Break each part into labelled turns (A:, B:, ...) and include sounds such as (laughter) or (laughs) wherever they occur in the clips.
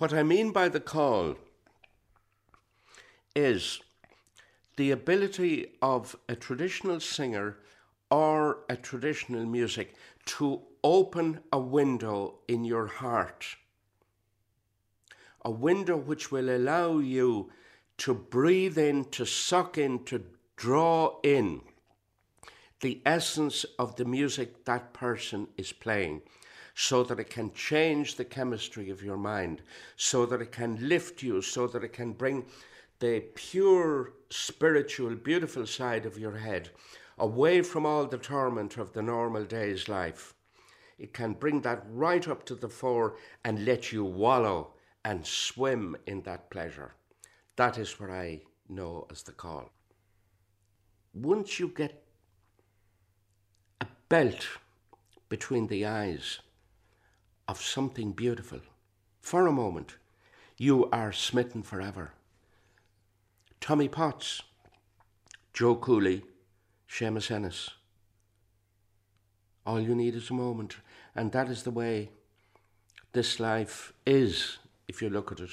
A: What I mean by the call is the ability of a traditional singer or a traditional music to open a window in your heart. A window which will allow you to breathe in, to suck in, to draw in the essence of the music that person is playing so that it can change the chemistry of your mind, so that it can lift you, so that it can bring the pure, spiritual, beautiful side of your head away from all the torment of the normal day's life. It can bring that right up to the fore and let you wallow and swim in that pleasure. That is what I know as the call. Once you get a belt between the eyes of something beautiful, for a moment, you are smitten forever. Tommy Potts, Joe Cooley, Seamus Ennis. All you need is a moment, and that is the way this life is, if you look at it.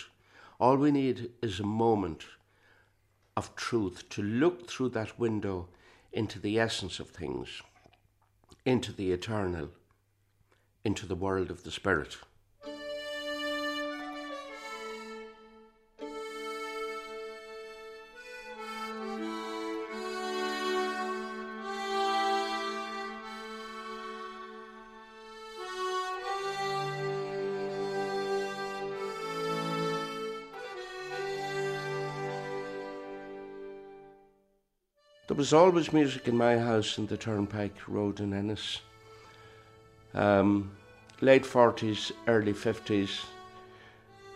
A: All we need is a moment of truth to look through that window into the essence of things, into the eternal, into the world of the Spirit. There was always music in my house in the Turnpike Road in Ennis. Um, late 40s, early 50s.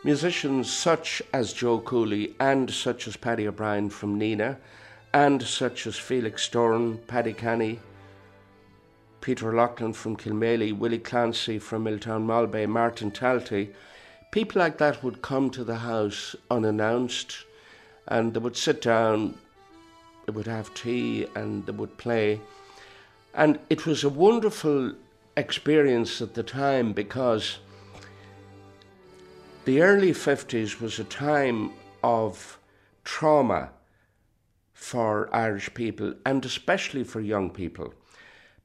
A: Musicians such as Joe Cooley and such as Paddy O'Brien from Nenagh and such as Felix Storn, Paddy Canny, Peter Loughlin from Kilmaley, Willie Clancy from Miltown Malbay, Martin Talty, people like that would come to the house unannounced and they would sit down, they would have tea and they would play. And it was a wonderful experience at the time because the early 50s was a time of trauma for Irish people and especially for young people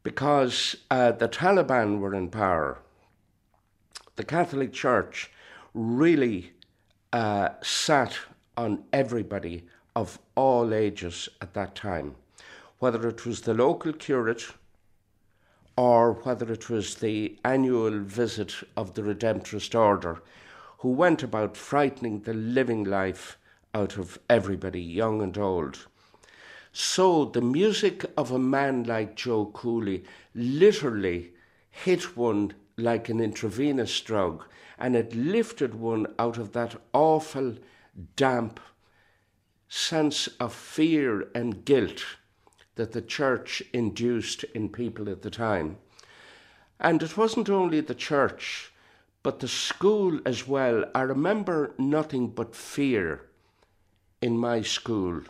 A: because uh, the Taliban were in power. The Catholic Church really uh, sat on everybody of all ages at that time, whether it was the local curate or whether it was the annual visit of the Redemptorist Order, who went about frightening the living life out of everybody, young and old. So the music of a man like Joe Cooley literally hit one like an intravenous drug, and it lifted one out of that awful, damp, sense of fear and guilt that the church induced in people at the time. And it wasn't only the church, but the school as well. I remember nothing but fear in my school,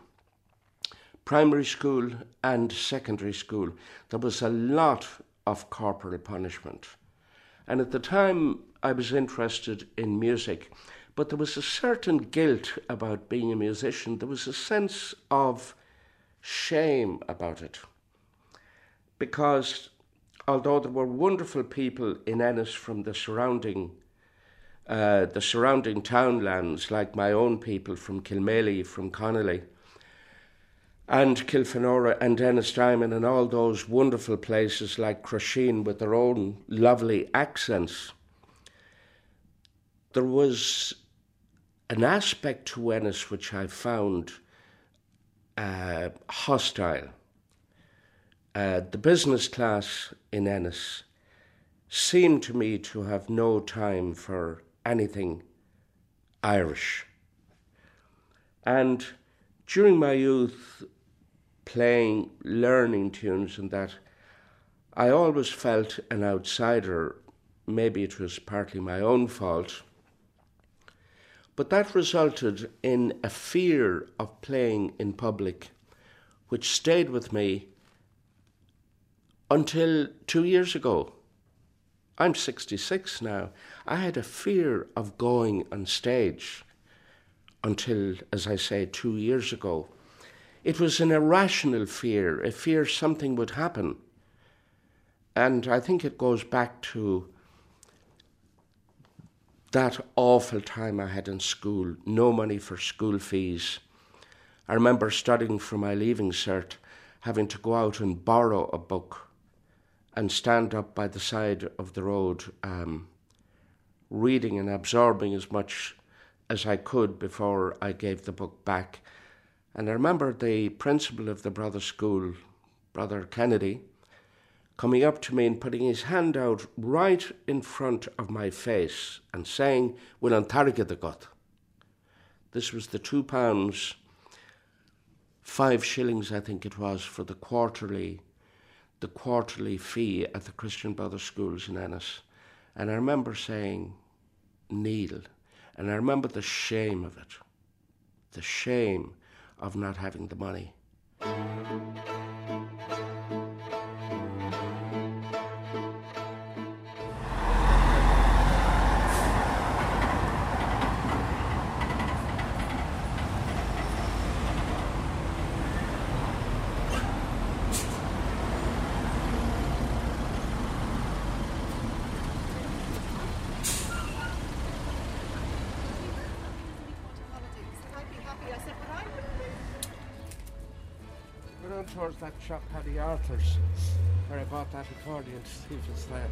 A: primary school and secondary school. There was a lot of corporal punishment. And at the time, I was interested in music. But there was a certain guilt about being a musician. There was a sense of shame about it. Because although there were wonderful people in Ennis from the surrounding uh, the surrounding townlands, like my own people from Kilmaley, from Connolly, and Kilfenora and Ennistymon, and all those wonderful places like Crusheen with their own lovely accents. There was an aspect to Ennis which I found uh, hostile. Uh, the business class in Ennis seemed to me to have no time for anything Irish. And during my youth, playing, learning tunes and that, I always felt an outsider. Maybe it was partly my own fault but that resulted in a fear of playing in public, which stayed with me until two years ago. I'm 66 now. I had a fear of going on stage until, as I say, two years ago. It was an irrational fear, a fear something would happen. And I think it goes back to that awful time I had in school, no money for school fees. I remember studying for my leaving cert, having to go out and borrow a book and stand up by the side of the road, um, reading and absorbing as much as I could before I gave the book back. And I remember the principal of the brother school, Brother Kennedy, coming up to me and putting his hand out right in front of my face and saying, Will Antarga the gut. This was the two pounds, five shillings, I think it was, for the quarterly, the quarterly fee at the Christian Brothers Schools in Ennis. And I remember saying, Kneel. And I remember the shame of it, the shame of not having the money. Towards that shop, Paddy Arthur's, where I bought that accordion to see if it's there.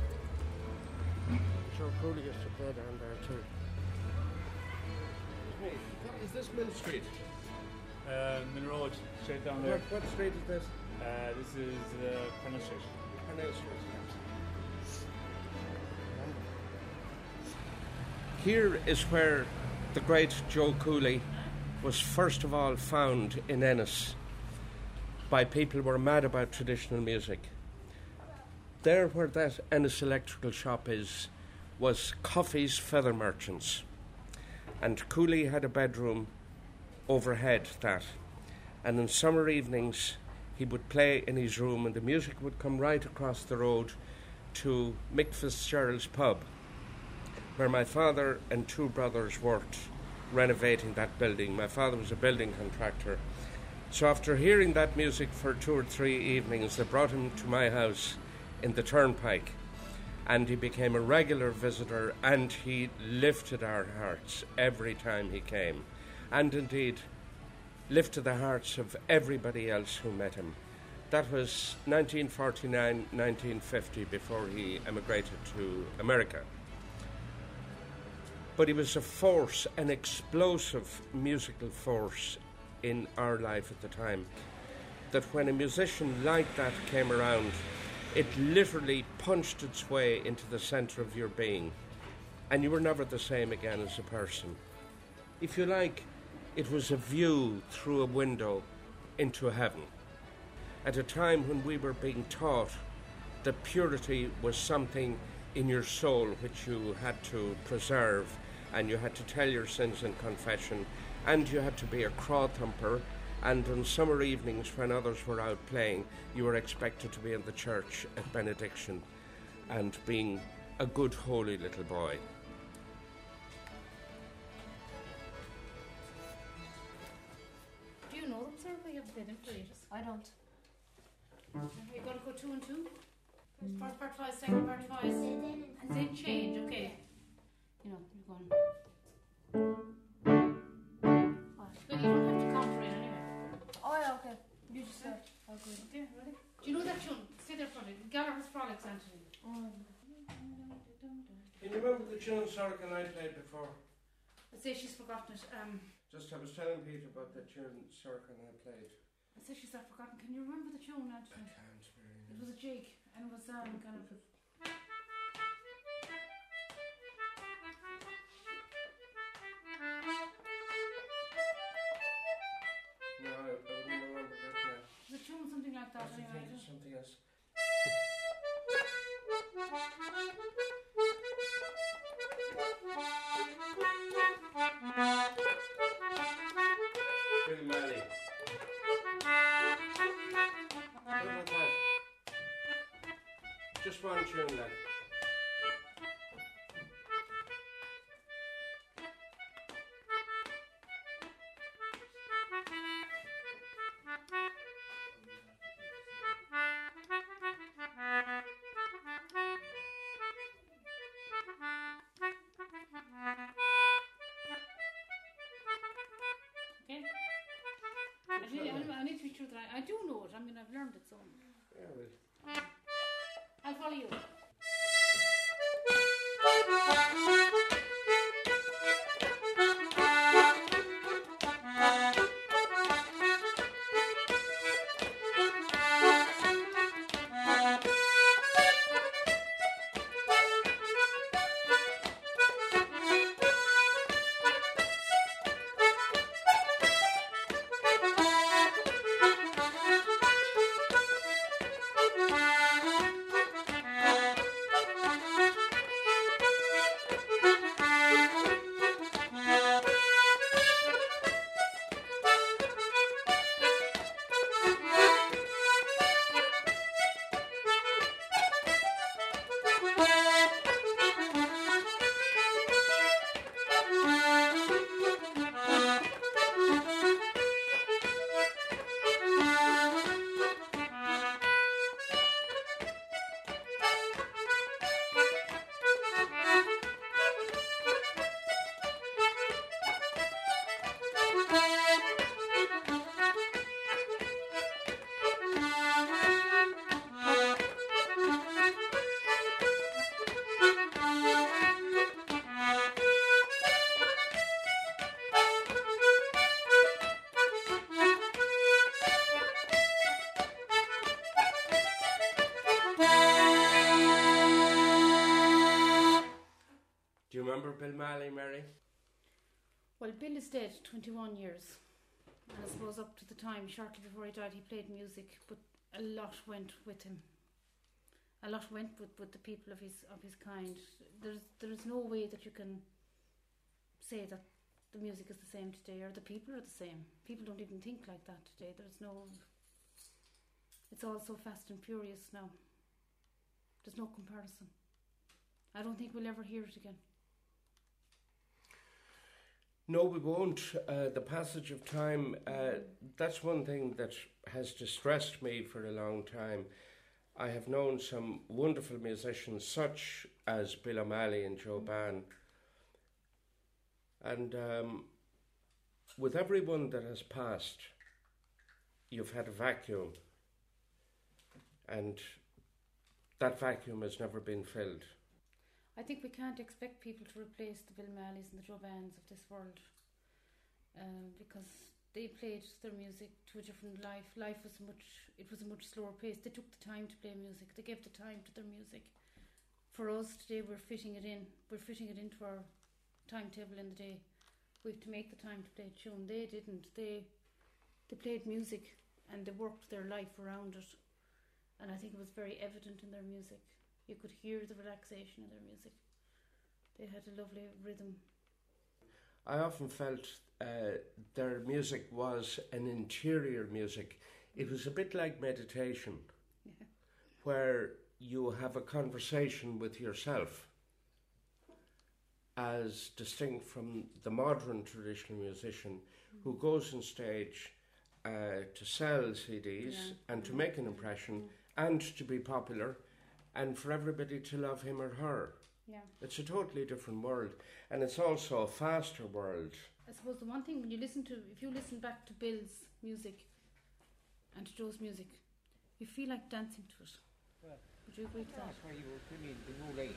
A: Sure, Cooley used to play down there too. Is this Mill Street?
B: Uh, Min Road, straight down
A: What,
B: there.
A: what street is this?
B: Uh, this is uh, Parnell Street.
A: Parnell Street. Here is where the great Joe Cooley was first of all found in Ennis by people who were mad about traditional music. There, where that Ennis electrical shop is, was Coffey's Feather Merchants. And Cooley had a bedroom overhead that. And in summer evenings, he would play in his room, and the music would come right across the road to Mick Fitzgerald's pub, where my father and two brothers worked renovating that building. My father was a building contractor. So after hearing that music for two or three evenings, they brought him to my house in the Turnpike. And he became a regular visitor and he lifted our hearts every time he came. And indeed, lifted the hearts of everybody else who met him. That was 1949 1950 before he emigrated to America. But he was a force, an explosive musical force in our life at the time. That when a musician like that came around, it literally punched its way into the centre of your being, and you were never the same again as a person. If you like, it was a view through a window into heaven. At a time when we were being taught that purity was something in your soul which you had to preserve, and you had to tell your sins in confession, and you had to be a craw thumper. And on summer evenings, when others were out playing, you were expected to be in the church at benediction and being a good, holy little boy.
C: Do you know them, sir? We have been in for ages.
D: I don't.
C: You're going to go two and two? First part twice, second part twice. And then change, okay. You know, you're going.
A: Can you remember the tune Sork and I played before?
C: Let's say she's forgotten it. Um,
A: Just I was telling Peter about the tune Sork and I played.
C: let's say she's not forgotten. Can you remember the tune, Anthony?
A: Can't
C: It was a jig and it was um, kind of.
A: No, I, I wouldn't remember that now.
C: The tune, something like
A: I
C: that,
A: was thinking
C: anyway.
A: of something else. Just one tune then.
C: I, I need to be sure that I, I do know it. I mean, I've learned it, so
A: Yeah, well.
C: I'll follow you is dead, 21 years. And I suppose up to the time, shortly before he died, he played music, but a lot went with him. A lot went with, with the people of his of his kind. There's there's no way that you can say that the music is the same today or the people are the same. People don't even think like that today. There's no. It's all so fast and furious now. There's no comparison. I don't think we'll ever hear it again.
A: No, we won't. Uh, the passage of time, uh, that's one thing that has distressed me for a long time. I have known some wonderful musicians, such as Bill O'Malley and Joe Bane. And um, with everyone that has passed, you've had a vacuum. And that vacuum has never been filled.
C: I think we can't expect people to replace the Bill Malleys and the Joe Banes of this world um, because they played their music to a different life. Life was much, it was a much slower pace. They took the time to play music, they gave the time to their music. For us today, we're fitting it in, we're fitting it into our timetable in the day. We have to make the time to play a tune. They didn't. They they played music and they worked their life around it. And I think it was very evident in their music. You could hear the relaxation in their music. They had a lovely rhythm.
A: I often felt uh, their music was an interior music. It was a bit like meditation,
C: Yeah.
A: where you have a conversation with yourself, as distinct from the modern traditional musician who goes on stage uh, to sell CDs
C: Yeah.
A: and to make an impression and to be popular and for everybody to love him or her.
C: Yeah.
A: It's a totally different world, and it's also a faster world.
C: I suppose the one thing when you listen to, if you listen back to Bill's music and to Joe's music, you feel like dancing to it.
E: Well,
C: Would you agree to that?
E: That's why you came in the new lane.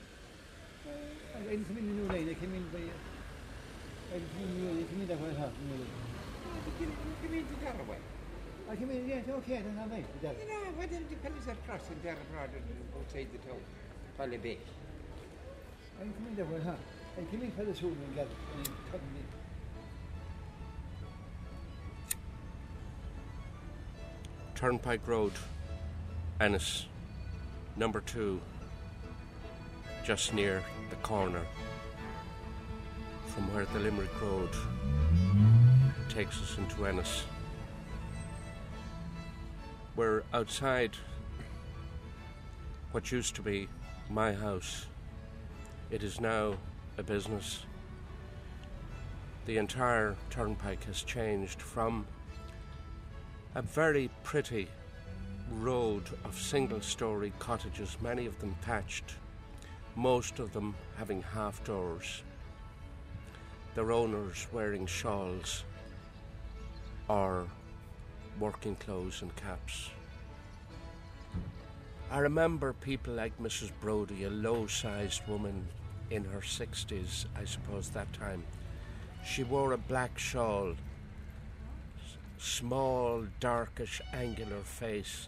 E: I didn't come in the new lane, I came in by. I didn't come in the new lane, I came in that way half the new lane. You came in to Galway. I came in, yeah, okay, then I'm right, with.
F: You know, why didn't you finish that cross in Derry rather than outside the town? Probably big.
E: I didn't come in that way. I came in for the soul and got and he cut me.
A: Turnpike Road, Ennis, number two, just near the corner from where the Limerick Road takes us into Ennis. We're outside what used to be my house. It is now a business. The entire turnpike has changed from a very pretty road of single story cottages, many of them thatched, most of them having half doors. Their owners wearing shawls or working clothes and caps. I remember people like Mrs. Brodie, a low sized woman in her 60s, I suppose, that time. She wore a black shawl, small, darkish, angular face.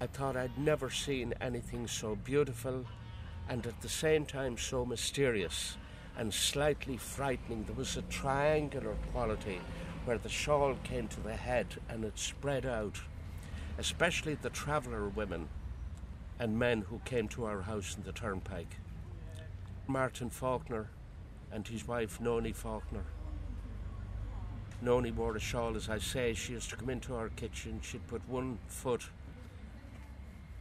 A: I thought I'd never seen anything so beautiful and at the same time so mysterious and slightly frightening. There was a triangular quality where the shawl came to the head and it spread out, especially the traveller women and men who came to our house in the turnpike. Martin Faulkner and his wife Noni Faulkner. Noni wore a shawl, as I say. She used to come into our kitchen. She'd put one foot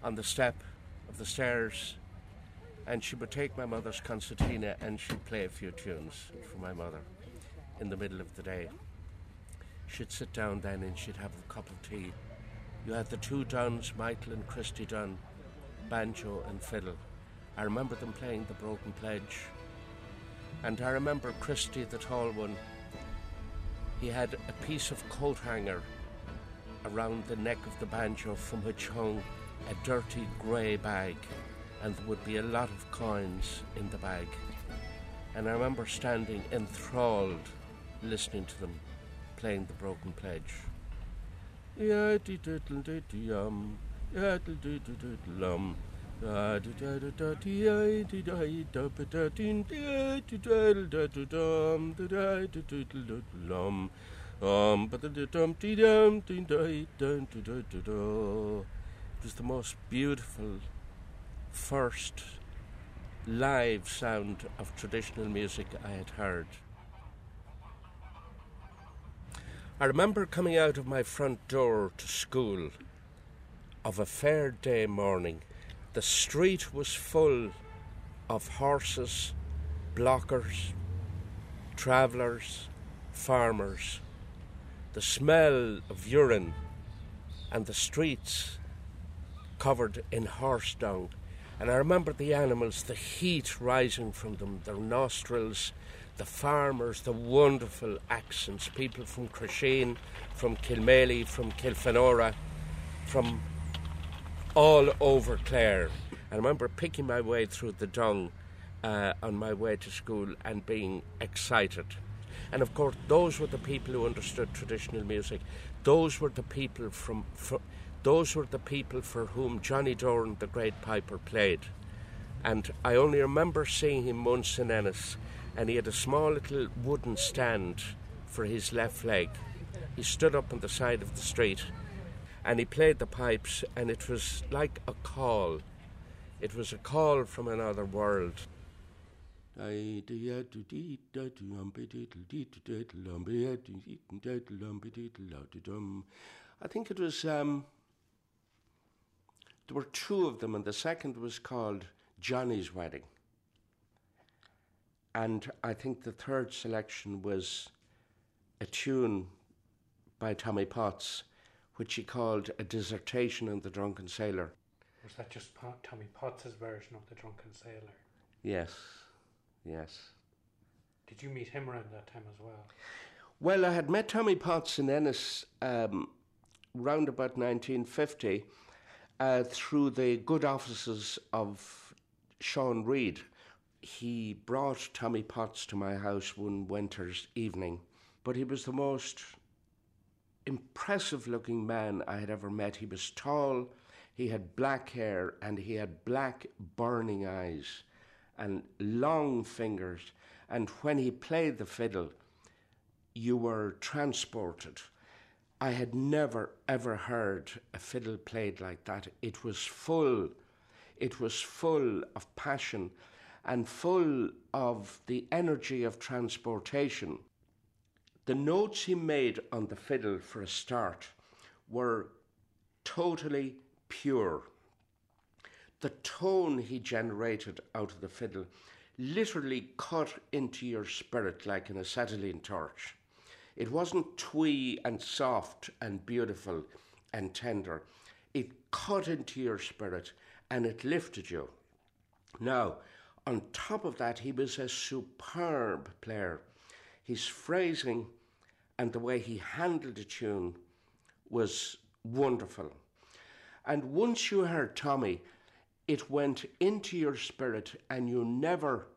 A: on the step of the stairs and she would take my mother's concertina and she'd play a few tunes for my mother in the middle of the day. She'd sit down then and she'd have a cup of tea. You had the two Dunns, Michael and Christy Dunn, banjo and fiddle. I remember them playing the Broken Pledge. And I remember Christy, the tall one, he had a piece of coat hanger around the neck of the banjo from which hung a dirty grey bag, and there would be a lot of coins in the bag. And I remember standing enthralled listening to them playing the broken pledge. It was the most beautiful first live sound of traditional music I had heard. I remember coming out of my front door to school of a fair day morning. The street was full of horses, blockers, travellers, farmers. The smell of urine and the streets covered in horse dung. And I remember the animals, the heat rising from them, their nostrils, the farmers, the wonderful accents, people from Crusheen, from Kilmaley, from Kilfenora, from all over Clare. I remember picking my way through the dung uh, on my way to school and being excited. And of course, those were the people who understood traditional music. Those were the people from, for, those were the people for whom Johnny Doran, the great piper, played. And I only remember seeing him once in Ennis, and he had a small little wooden stand for his left leg. He stood up on the side of the street, and he played the pipes, and it was like a call. It was a call from another world. I think it was, um, there were two of them, and the second was called Johnny's Wedding. And I think the third selection was a tune by Tommy Potts, which he called A Dissertation on the Drunken Sailor.
G: Was that just Tommy Potts' version of The Drunken Sailor?
A: Yes, yes.
G: Did you meet him around that time as well?
A: Well, I had met Tommy Potts in Ennis um, round about 1950 uh, through the good offices of Sean Reid. He brought Tommy Potts to my house one winter's evening, but he was the most impressive looking man I had ever met. He was tall, he had black hair, and he had black burning eyes and long fingers. And when he played the fiddle, you were transported. I had never ever heard a fiddle played like that. It was full, it was full of passion and full of the energy of transportation. The notes he made on the fiddle for a start were totally pure. The tone he generated out of the fiddle literally cut into your spirit like an acetylene torch. It wasn't twee and soft and beautiful and tender. It cut into your spirit and it lifted you. Now, on top of that, he was a superb player. His phrasing and the way he handled a tune was wonderful. And once you heard Tommy, it went into your spirit and you never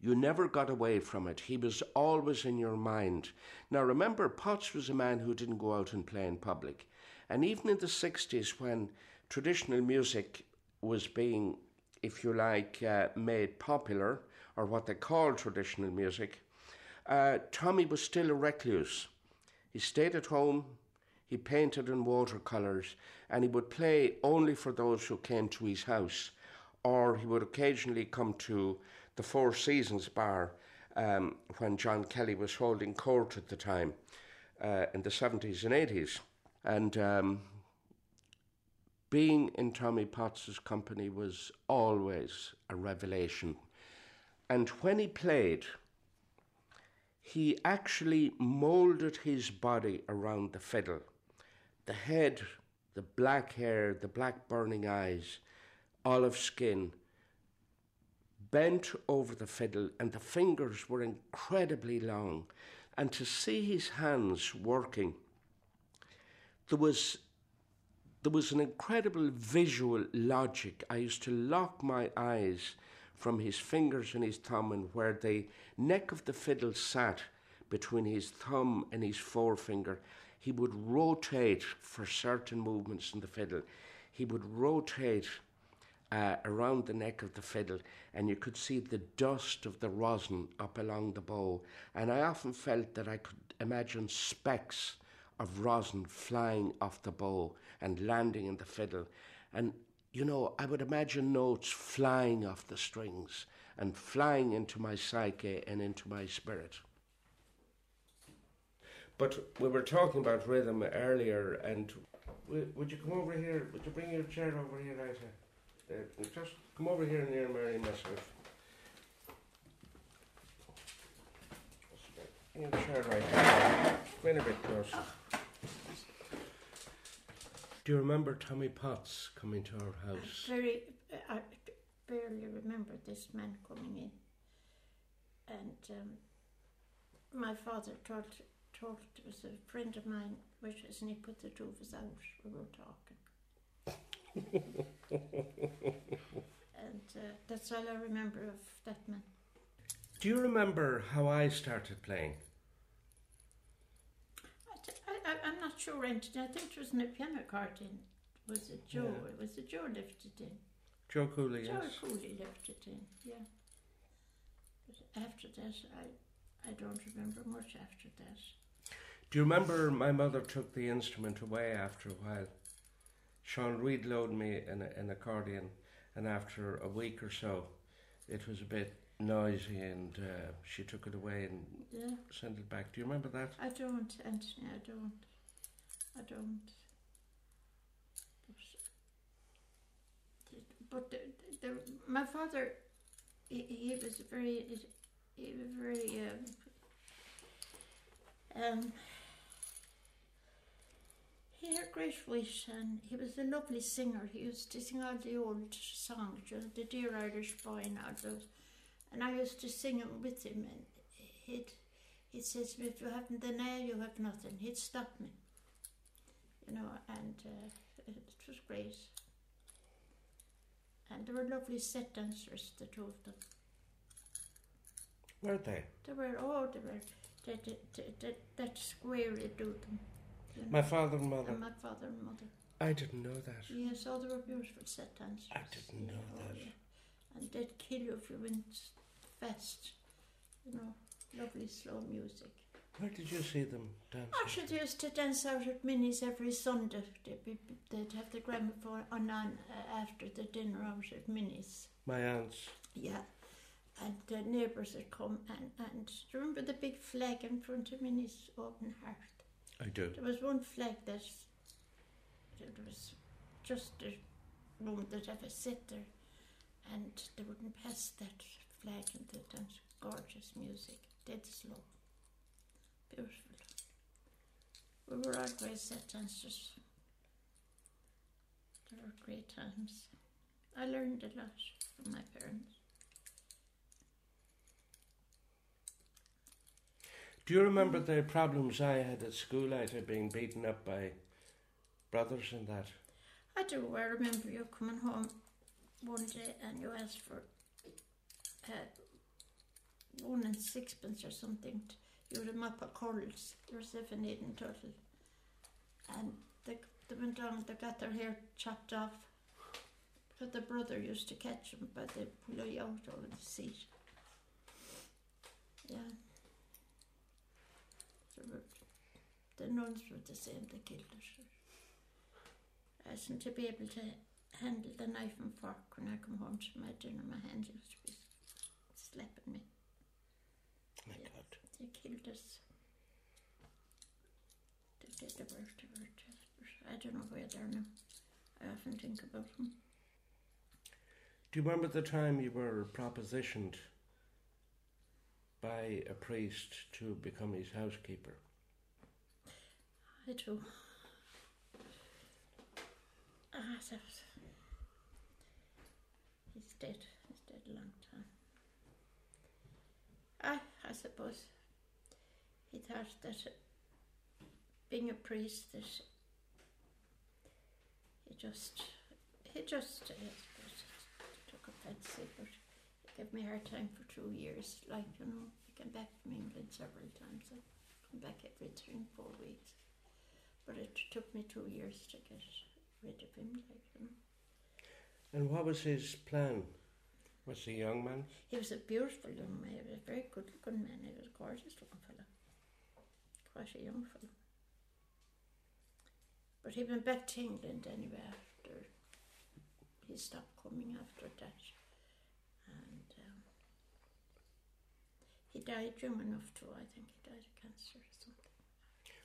A: you never got away from it. He was always in your mind. Now remember, Potts was a man who didn't go out and play in public. And even in the 60s, when traditional music was being, if you like, uh, made popular, or what they call traditional music, uh, Tommy was still a recluse. He stayed at home, he painted in watercolours, and he would play only for those who came to his house, or he would occasionally come to the Four Seasons bar um, when John Kelly was holding court at the time uh, in the 70s and 80s. And um, being in Tommy Potts's company was always a revelation. And when he played, he actually molded his body around the fiddle. The head, the black hair, the black burning eyes, olive skin, bent over the fiddle, and the fingers were incredibly long. And to see his hands working, there was there was an incredible visual logic. I used to lock my eyes from his fingers and his thumb, and where the neck of the fiddle sat between his thumb and his forefinger, he would rotate for certain movements in the fiddle. He would rotate uh, around the neck of the fiddle, and you could see the dust of the rosin up along the bow. And I often felt that I could imagine specks of rosin flying off the bow and landing in the fiddle. And, you know, I would imagine notes flying off the strings and flying into my psyche and into my spirit. But we were talking about rhythm earlier, and would you come over here? Would you bring your chair over here, Ita? Uh, just come over here near Mary myself. Bring your chair right here. Bring a bit closer. Do you remember Tommy Potts coming to our house?
H: I Very, I barely remember this man coming in. And um, my father told, told, it was a friend of mine, which was, and he put the two of us out, we were talking. (laughs) and uh, that's all I remember of that man.
A: Do you remember how I started playing?
H: I, d- I, I, am not sure, Anthony. I think it was in a piano cart in. Was it Joe?
A: Yeah.
H: It was it Joe lifted in.
A: Joe Cooley,
H: Joe
A: yes.
H: Cooley lifted in, yeah. But after that, I, I don't remember much after that.
A: Do you remember my mother took the instrument away after a while? Sean Reid loaned me an, an accordion, and after a week or so, it was a bit noisy, and uh, she took it away and
H: Yeah,
A: sent it back. Do you remember that?
H: I don't, Anthony, I don't. I don't. But, the, the, my father, he, he was very, he was very, um, um, he had great voice and he was a lovely singer. He used to sing all the old songs, you know, the Dear Irish Boy and all those. And I used to sing with him and he'd, he says, if you haven't the nail, you have nothing. He'd stop me, you know, and uh, it was great. And they were lovely set dancers, the two of them.
A: Weren't they?
H: They were, oh, they were, that, that, that, that square they do them. you know.
A: My father and mother.
H: And my father and mother.
A: I didn't know that.
H: Yes, oh, they were beautiful set dancers.
A: I didn't know
H: yeah, oh,
A: that.
H: yeah. And they'd kill you if you went fast, you know, lovely slow music.
A: Where did you see them dancing?
H: Actually, they used to dance out at Minnie's every Sunday. They'd, be, they'd have the gramophone on, on uh, after the dinner out at Minnie's.
A: My aunts.
H: Yeah. And the neighbours would come and, and do you remember the big flag in front of Minnie's open heart?
A: I do.
H: There was one flag that there was just a room that ever sit there, and they wouldn't pass that flag, and gorgeous music, dead slow, beautiful. We were all great set dancers. They were great times. I learned a lot from my parents.
A: Do you remember the problems I had at school? Had being beaten up by brothers and that?
H: I do. I remember you coming home one day and you asked for one and sixpence or something. You a map of curls. There were seven, eight in total. And they, they went down, they got their hair chopped off. Because the brother used to catch them, but they pull you out over the seat. Yeah. The nuns were the same, they killed us. I wasn't to be able to handle the knife and fork when I come home to my dinner. My hands used to be slapping me.
A: My
H: Yeah.
A: God.
H: They killed us. They did the worst of. But I don't know where they're now. I often think about them.
A: Do you remember the time you were propositioned by a priest to become his housekeeper?
H: I do. Ah, that was. He's dead. He's dead long. I, I suppose he thought that being a priest, that he just, he just, I suppose, took a fancy, but he gave me a hard time for two years. Like, you know, he came back from England several times. I come back every three and four weeks. But it took me two years to get rid of him, like, you know.
A: And what was his plan? Was he a young man?
H: He was a beautiful young man. He was a very good looking man. He was a gorgeous looking fellow. Quite a young fellow. But he went back to England anyway after he stopped coming after that. And um, he died young enough too, I think. He died of cancer or something.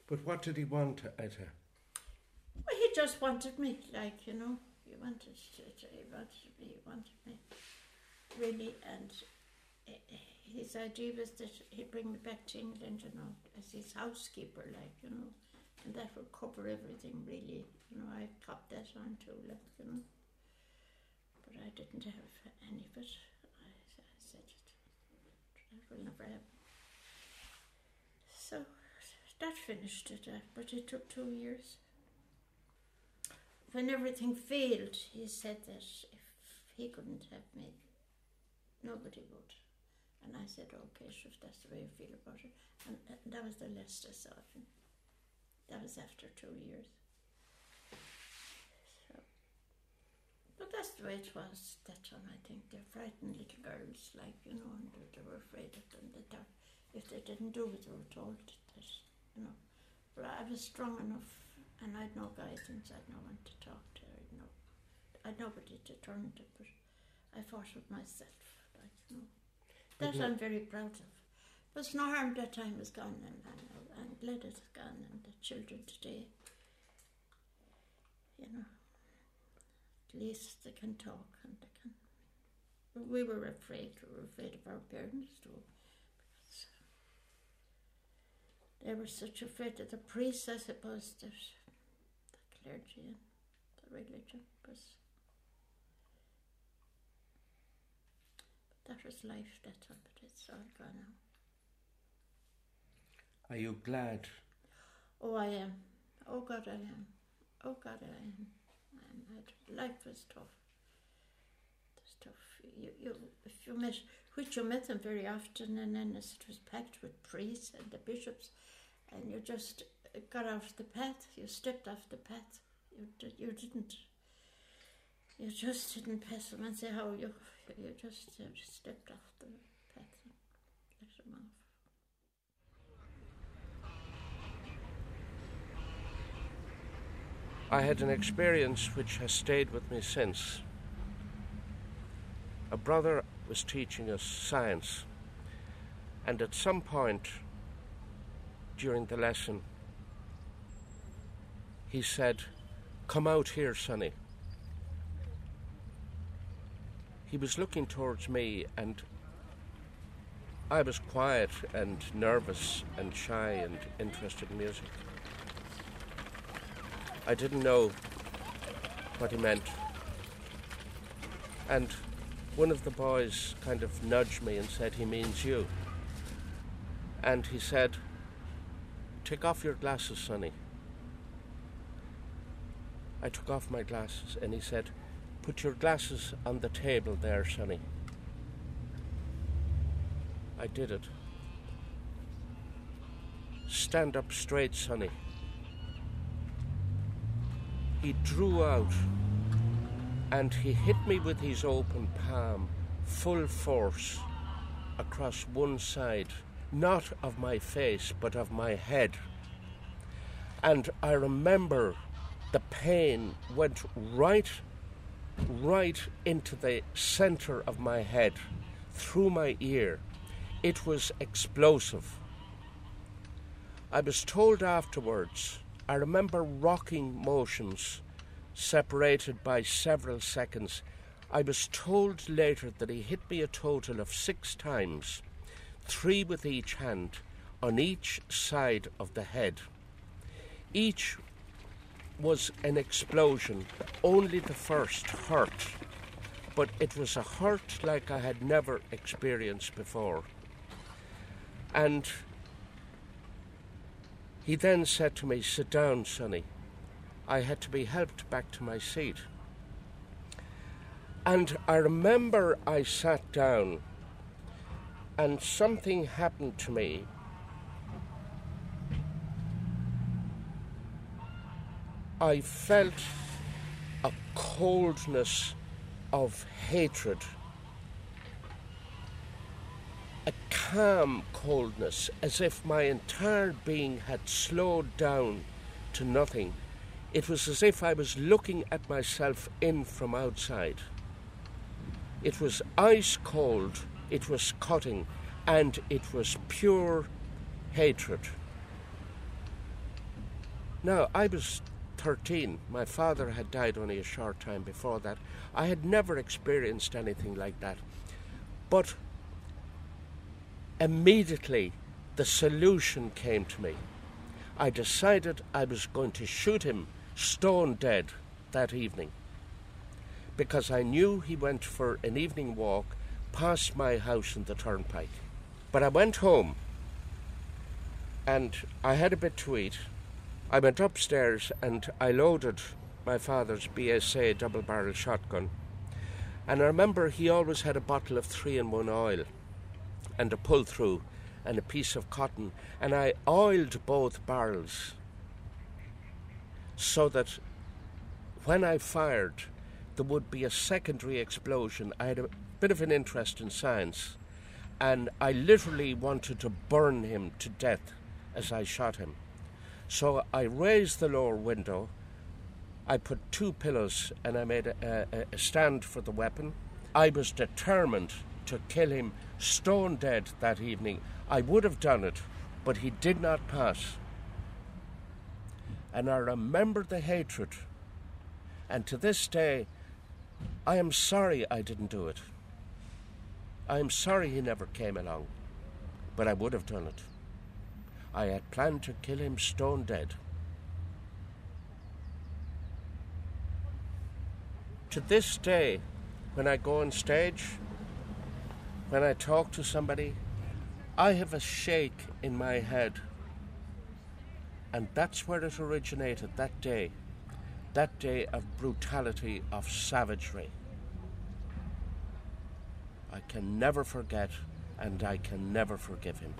A: But what did he want, Etta?
H: Well, he just wanted me, like, you know. He wanted to, to- he wanted me, he wanted me. Really, and his idea was that he'd bring me back to England, you know, as his housekeeper, like, you know. And that would cover everything, really. You know, I copped that on too, like, you know. But I didn't have any of it. I, I said, that will never happen. So, that finished it, uh, but it took two years when everything failed, he said that if he couldn't have me, nobody would. And I said, okay, sure, if that's the way you feel about it. And uh, that was the I of him. That was after two years. So, but that's the way it was that time, I think. They frightened little girls, like, you know, and they, they were afraid of them. They thought if they didn't do it, they were told that, you know. But I was strong enough and I had no guidance, I'd no one to talk to, I'd no, I'd nobody to turn to, but I fought with myself, know. That I'm very proud of. But it's no harm that time is gone and, and, and glad it's gone and the children today, you know, at least they can talk and they can. We were afraid, we were afraid of our parents too. Because they were such afraid of the priests, I suppose, that the clergy and the religion, because that was life that time, but it's all gone now.
A: Are you glad?
H: Oh, I am. Oh, God, I am. Oh, God, I am. I, life was tough. It's tough. You, you, if you met, which you met them very often, and then as it was packed with priests and the bishops, and you just got off the path. You stepped off the path. You, you didn't. You just didn't pass them and say how you. You just stepped off the path and let them off.
A: I had an experience which has stayed with me since. A brother was teaching us science, and at some point during the lesson, he said, Come out here, Sonny. He was looking towards me, and I was quiet and nervous and shy and interested in music. I didn't know what he meant. And one of the boys kind of nudged me and said, He means you. And he said, Take off your glasses, Sonny. I took off my glasses and he said, Put your glasses on the table there, Sonny. I did it. Stand up straight, Sonny. He drew out and he hit me with his open palm, full force, across one side, not of my face, but of my head. And I remember the pain went right, right into the center of my head, through my ear. It was explosive. I was told afterwards, I remember rocking motions separated by several seconds. I was told later that he hit me a total of six times, three with each hand, on each side of the head. Each was an explosion, only the first hurt, but it was a hurt like I had never experienced before. And he then said to me, Sit down, Sonny. I had to be helped back to my seat. And I remember I sat down and something happened to me. I felt a coldness of hatred, a calm coldness, as if my entire being had slowed down to nothing. It was as if I was looking at myself in from outside. It was ice cold, it was cutting, and it was pure hatred. Now, I was 13. My father had died only a short time before that. I had never experienced anything like that. But immediately the solution came to me. I decided I was going to shoot him stone dead that evening because I knew he went for an evening walk past my house in the turnpike. But I went home and I had a bit to eat. I went upstairs and I loaded my father's BSA double barrel shotgun. And I remember he always had a bottle of three in one oil and a pull through and a piece of cotton. And I oiled both barrels so that when I fired, there would be a secondary explosion. I had a bit of an interest in science, and I literally wanted to burn him to death as I shot him. So I raised the lower window, I put two pillows, and I made a, a, a stand for the weapon. I was determined to kill him stone dead that evening. I would have done it, but he did not pass. And I remember the hatred. And to this day, I am sorry I didn't do it. I am sorry he never came along, but I would have done it. I had planned to kill him stone dead. To this day, when I go on stage, when I talk to somebody, I have a shake in my head. And that's where it originated that day that day of brutality, of savagery. I can never forget and I can never forgive him.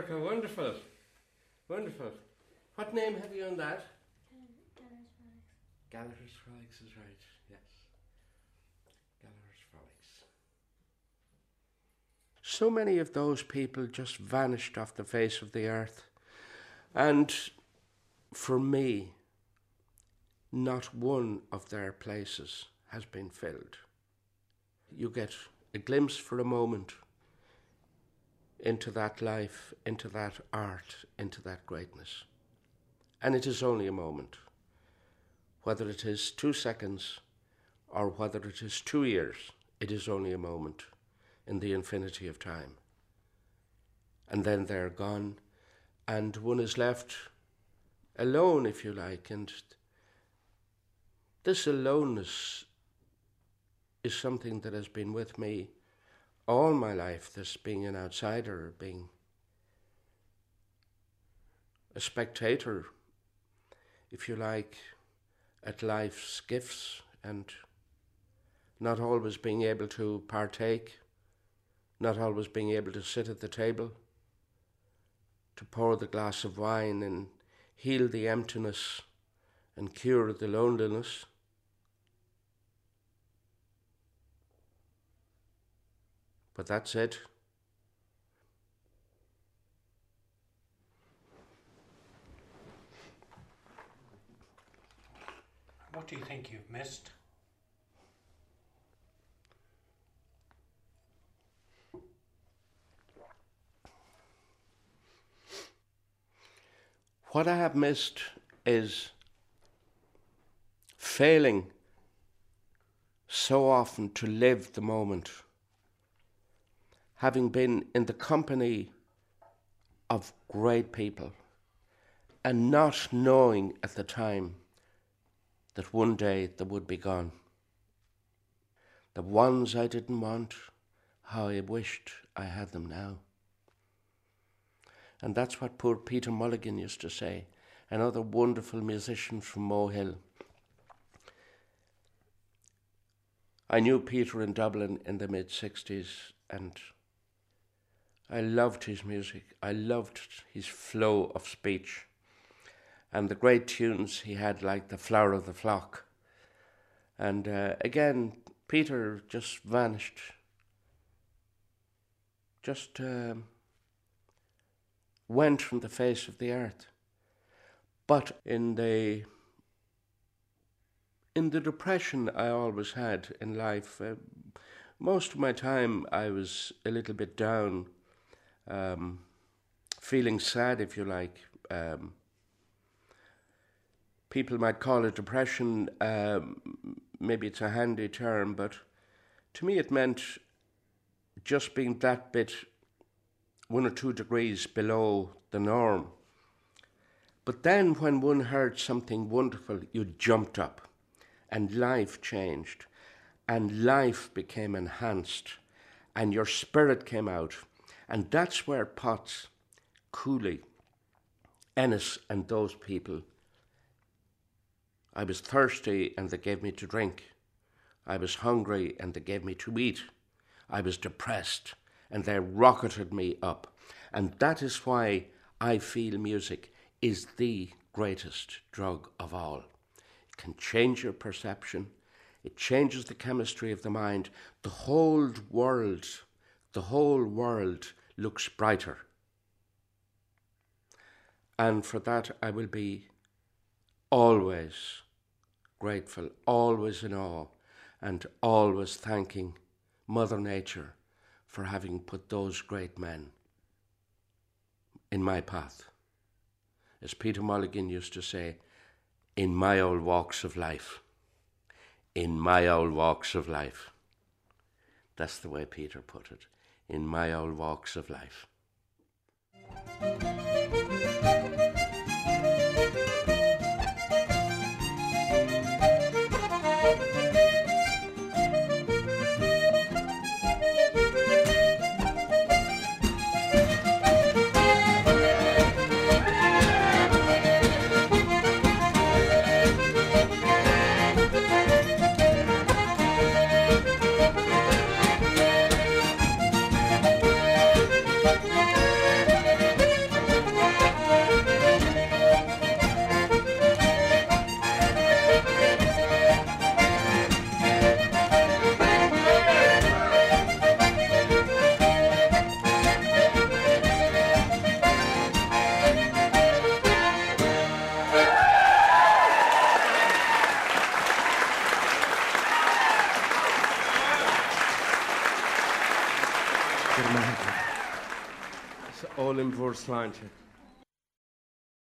A: Girl wonderful. Wonderful. What name have you on that? Gallery's Frolics. Gallagher's Frolics is right, yes. Gallagher's Frolics. So many of those people just vanished off the face of the earth. And for me, not one of their places has been filled. You get a glimpse for a moment into that life, into that art, into that greatness. And it is only a moment. Whether it is two seconds or whether it is two years, it is only a moment in the infinity of time. And then they're gone, and one is left alone, if you like. And this aloneness is something that has been with me all my life, this being an outsider, being a spectator, if you like, at life's gifts and not always being able to partake, not always being able to sit at the table, to pour the glass of wine and heal the emptiness and cure the loneliness. But that's it.
G: What do you think you've missed?
A: What I have missed is failing so often to live the moment. Having been in the company of great people and not knowing at the time that one day they would be gone. The ones I didn't want, how I wished I had them now. And that's what poor Peter Mulligan used to say, another wonderful musician from Mohill. I knew Peter in Dublin in the mid 60s and I loved his music. I loved his flow of speech and the great tunes he had, like The Flower of the Flock. And uh, again, Peter just vanished. Just um, went from the face of the earth. But in the in the depression I always had in life, uh, most of my time I was a little bit down, um, feeling sad, if you like. Um, people might call it depression. Um, maybe it's a handy term, but to me it meant just being that bit one or two degrees below the norm. But then, when one heard something wonderful, you jumped up, and life changed, and life became enhanced, and your spirit came out. And that's where Potts, Cooley, Ennis, and those people. I was thirsty, and they gave me to drink. I was hungry, and they gave me to eat. I was depressed, and they rocketed me up. And that is why I feel music is the greatest drug of all. It can change your perception, it changes the chemistry of the mind. The whole world, the whole world looks brighter. And for that, I will be always grateful, always in awe, and always thanking Mother Nature for having put those great men in my path. As Peter Mulligan used to say, in my old walks of life. In my old walks of life. That's the way Peter put it. In my old walks of life. Gur